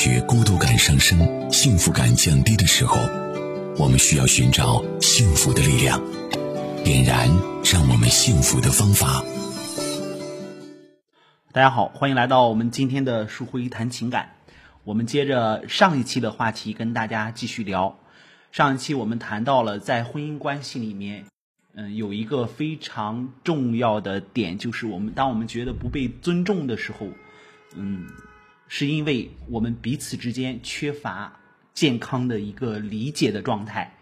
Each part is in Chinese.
觉孤独感上升、幸福感降低的时候，我们需要寻找幸福的力量，点燃让我们幸福的方法。大家好，欢迎来到我们今天的树辉谈情感。我们接着上一期的话题跟大家继续聊。上一期我们谈到了在婚姻关系里面，嗯，有一个非常重要的点，就是我们当我们觉得不被尊重的时候，嗯。是因为我们彼此之间缺乏健康的一个理解的状态。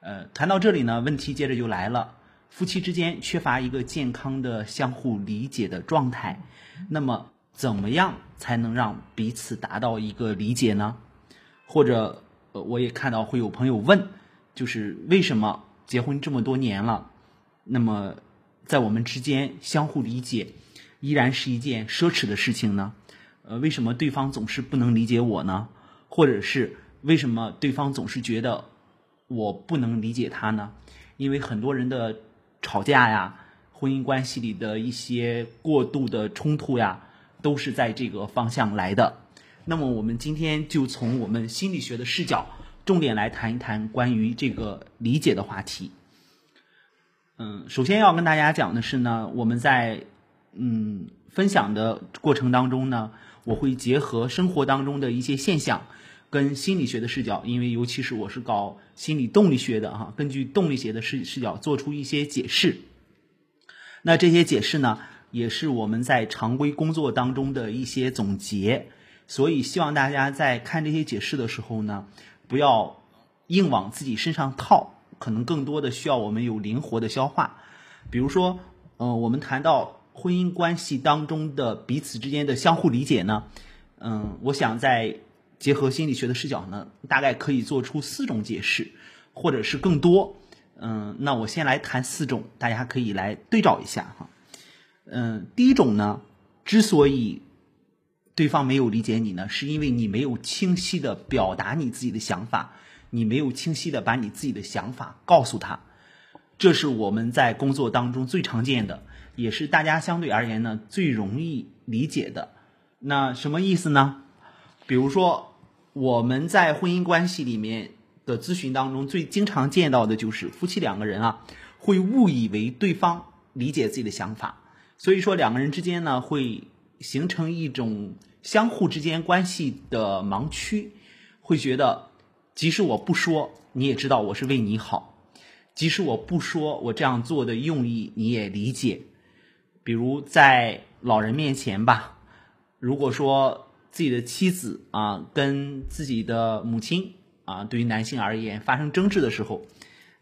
呃，谈到这里呢，问题接着就来了：夫妻之间缺乏一个健康的相互理解的状态，那么怎么样才能让彼此达到一个理解呢？或者，呃，我也看到会有朋友问，就是为什么结婚这么多年了，那么在我们之间相互理解依然是一件奢侈的事情呢？呃，为什么对方总是不能理解我呢？或者是为什么对方总是觉得我不能理解他呢？因为很多人的吵架呀，婚姻关系里的一些过度的冲突呀，都是在这个方向来的。那么，我们今天就从我们心理学的视角，重点来谈一谈关于这个理解的话题。嗯，首先要跟大家讲的是呢，我们在嗯分享的过程当中呢。我会结合生活当中的一些现象，跟心理学的视角，因为尤其是我是搞心理动力学的哈，根据动力学的视视角做出一些解释。那这些解释呢，也是我们在常规工作当中的一些总结，所以希望大家在看这些解释的时候呢，不要硬往自己身上套，可能更多的需要我们有灵活的消化。比如说，嗯，我们谈到。婚姻关系当中的彼此之间的相互理解呢，嗯，我想在结合心理学的视角呢，大概可以做出四种解释，或者是更多。嗯，那我先来谈四种，大家可以来对照一下哈。嗯，第一种呢，之所以对方没有理解你呢，是因为你没有清晰的表达你自己的想法，你没有清晰的把你自己的想法告诉他，这是我们在工作当中最常见的。也是大家相对而言呢最容易理解的，那什么意思呢？比如说我们在婚姻关系里面的咨询当中，最经常见到的就是夫妻两个人啊，会误以为对方理解自己的想法，所以说两个人之间呢会形成一种相互之间关系的盲区，会觉得即使我不说，你也知道我是为你好；即使我不说，我这样做的用意你也理解。比如在老人面前吧，如果说自己的妻子啊跟自己的母亲啊，对于男性而言发生争执的时候，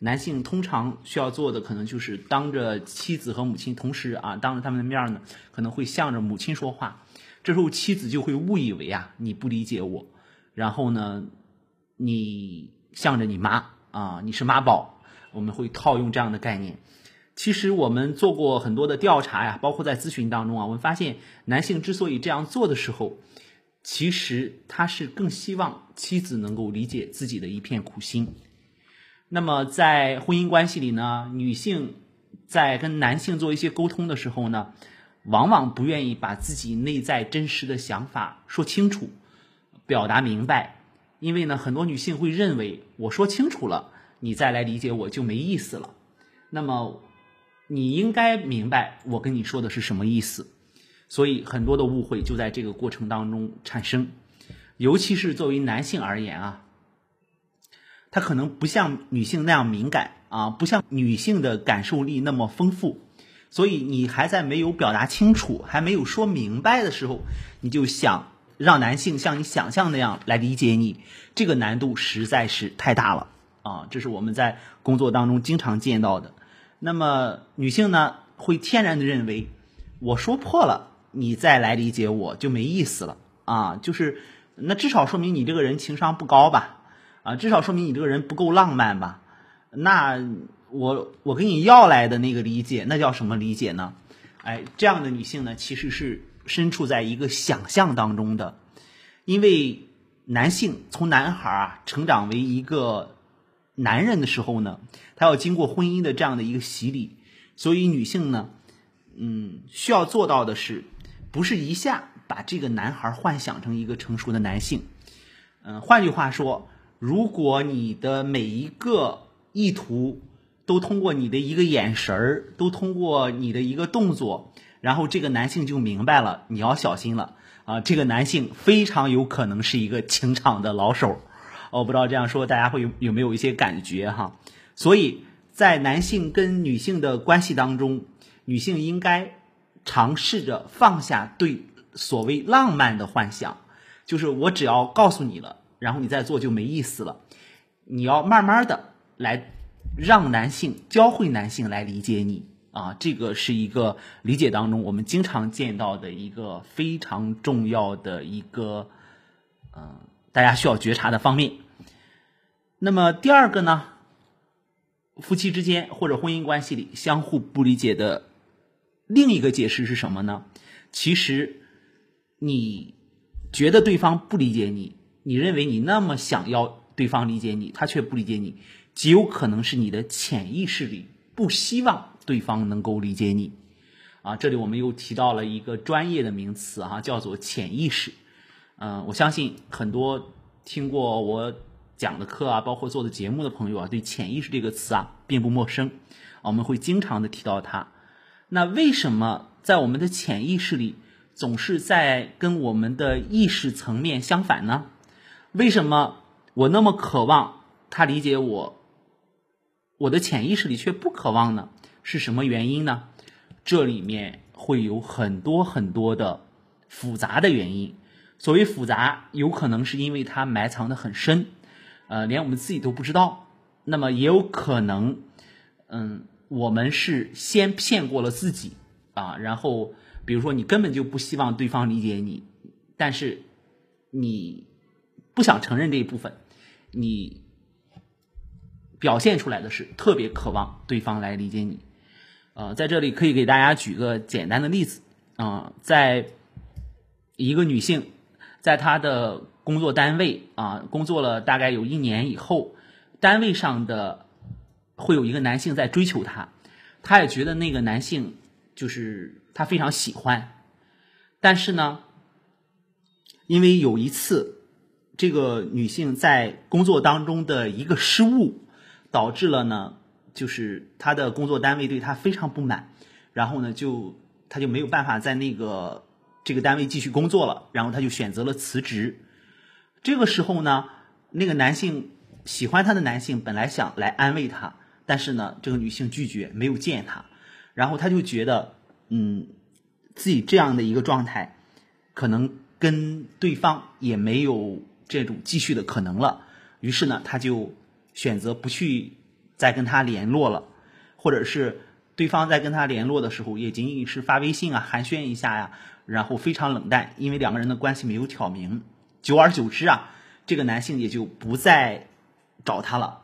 男性通常需要做的可能就是当着妻子和母亲同时啊，当着他们的面呢，可能会向着母亲说话。这时候妻子就会误以为啊你不理解我，然后呢，你向着你妈啊，你是妈宝，我们会套用这样的概念。其实我们做过很多的调查呀，包括在咨询当中啊，我们发现男性之所以这样做的时候，其实他是更希望妻子能够理解自己的一片苦心。那么在婚姻关系里呢，女性在跟男性做一些沟通的时候呢，往往不愿意把自己内在真实的想法说清楚、表达明白，因为呢，很多女性会认为我说清楚了，你再来理解我就没意思了。那么。你应该明白我跟你说的是什么意思，所以很多的误会就在这个过程当中产生，尤其是作为男性而言啊，他可能不像女性那样敏感啊，不像女性的感受力那么丰富，所以你还在没有表达清楚、还没有说明白的时候，你就想让男性像你想象那样来理解你，这个难度实在是太大了啊！这是我们在工作当中经常见到的。那么女性呢，会天然的认为，我说破了，你再来理解我就没意思了啊，就是那至少说明你这个人情商不高吧，啊，至少说明你这个人不够浪漫吧，那我我跟你要来的那个理解，那叫什么理解呢？哎，这样的女性呢，其实是身处在一个想象当中的，因为男性从男孩啊成长为一个。男人的时候呢，他要经过婚姻的这样的一个洗礼，所以女性呢，嗯，需要做到的是，不是一下把这个男孩幻想成一个成熟的男性。嗯，换句话说，如果你的每一个意图都通过你的一个眼神儿，都通过你的一个动作，然后这个男性就明白了，你要小心了啊！这个男性非常有可能是一个情场的老手。我不知道这样说大家会有有没有一些感觉哈？所以在男性跟女性的关系当中，女性应该尝试着放下对所谓浪漫的幻想，就是我只要告诉你了，然后你再做就没意思了。你要慢慢的来让男性教会男性来理解你啊，这个是一个理解当中我们经常见到的一个非常重要的一个嗯，大家需要觉察的方面。那么第二个呢，夫妻之间或者婚姻关系里相互不理解的另一个解释是什么呢？其实你觉得对方不理解你，你认为你那么想要对方理解你，他却不理解你，极有可能是你的潜意识里不希望对方能够理解你。啊，这里我们又提到了一个专业的名词哈，叫做潜意识。嗯，我相信很多听过我。讲的课啊，包括做的节目的朋友啊，对潜意识这个词啊并不陌生，我们会经常的提到它。那为什么在我们的潜意识里总是在跟我们的意识层面相反呢？为什么我那么渴望他理解我，我的潜意识里却不渴望呢？是什么原因呢？这里面会有很多很多的复杂的原因。所谓复杂，有可能是因为它埋藏的很深。呃，连我们自己都不知道，那么也有可能，嗯，我们是先骗过了自己啊，然后比如说你根本就不希望对方理解你，但是你不想承认这一部分，你表现出来的是特别渴望对方来理解你。呃，在这里可以给大家举个简单的例子啊，在一个女性在她的。工作单位啊，工作了大概有一年以后，单位上的会有一个男性在追求她，她也觉得那个男性就是她非常喜欢，但是呢，因为有一次这个女性在工作当中的一个失误，导致了呢，就是她的工作单位对她非常不满，然后呢，就她就没有办法在那个这个单位继续工作了，然后她就选择了辞职。这个时候呢，那个男性喜欢她的男性本来想来安慰她，但是呢，这个女性拒绝，没有见他，然后他就觉得，嗯，自己这样的一个状态，可能跟对方也没有这种继续的可能了，于是呢，他就选择不去再跟他联络了，或者是对方在跟他联络的时候，也仅仅是发微信啊，寒暄一下呀，然后非常冷淡，因为两个人的关系没有挑明。久而久之啊，这个男性也就不再找她了。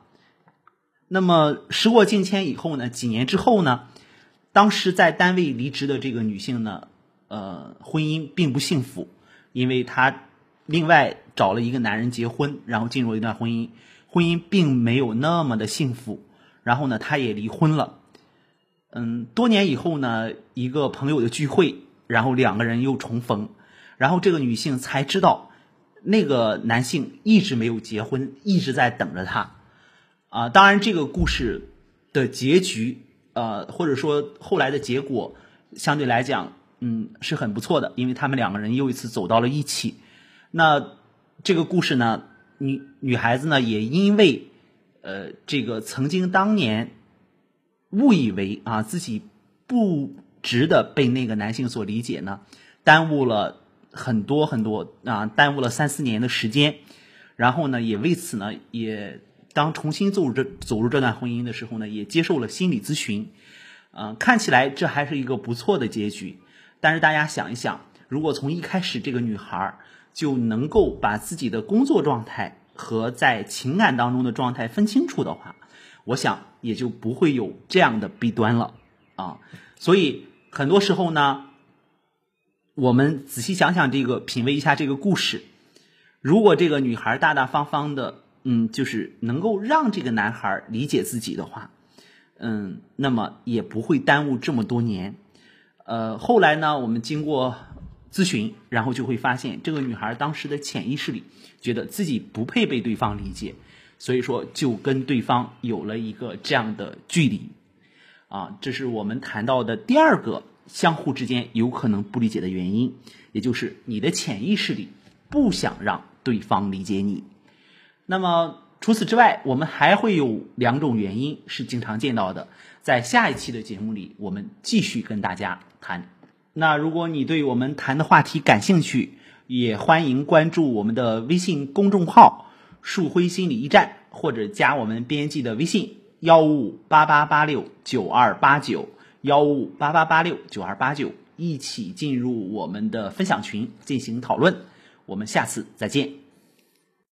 那么时过境迁以后呢？几年之后呢？当时在单位离职的这个女性呢，呃，婚姻并不幸福，因为她另外找了一个男人结婚，然后进入了一段婚姻，婚姻并没有那么的幸福。然后呢，她也离婚了。嗯，多年以后呢，一个朋友的聚会，然后两个人又重逢，然后这个女性才知道。那个男性一直没有结婚，一直在等着她，啊，当然这个故事的结局，呃，或者说后来的结果，相对来讲，嗯，是很不错的，因为他们两个人又一次走到了一起。那这个故事呢，女女孩子呢，也因为，呃，这个曾经当年误以为啊自己不值得被那个男性所理解呢，耽误了。很多很多啊，耽误了三四年的时间，然后呢，也为此呢，也当重新走入这走入这段婚姻的时候呢，也接受了心理咨询，嗯，看起来这还是一个不错的结局。但是大家想一想，如果从一开始这个女孩就能够把自己的工作状态和在情感当中的状态分清楚的话，我想也就不会有这样的弊端了啊。所以很多时候呢。我们仔细想想这个，品味一下这个故事。如果这个女孩大大方方的，嗯，就是能够让这个男孩理解自己的话，嗯，那么也不会耽误这么多年。呃，后来呢，我们经过咨询，然后就会发现这个女孩当时的潜意识里觉得自己不配被对方理解，所以说就跟对方有了一个这样的距离。啊，这是我们谈到的第二个相互之间有可能不理解的原因，也就是你的潜意识里不想让对方理解你。那么除此之外，我们还会有两种原因是经常见到的，在下一期的节目里，我们继续跟大家谈。那如果你对我们谈的话题感兴趣，也欢迎关注我们的微信公众号“树辉心理驿站”，或者加我们编辑的微信。幺五五八八八六九二八九，幺五五八八八六九二八九，一起进入我们的分享群进行讨论。我们下次再见。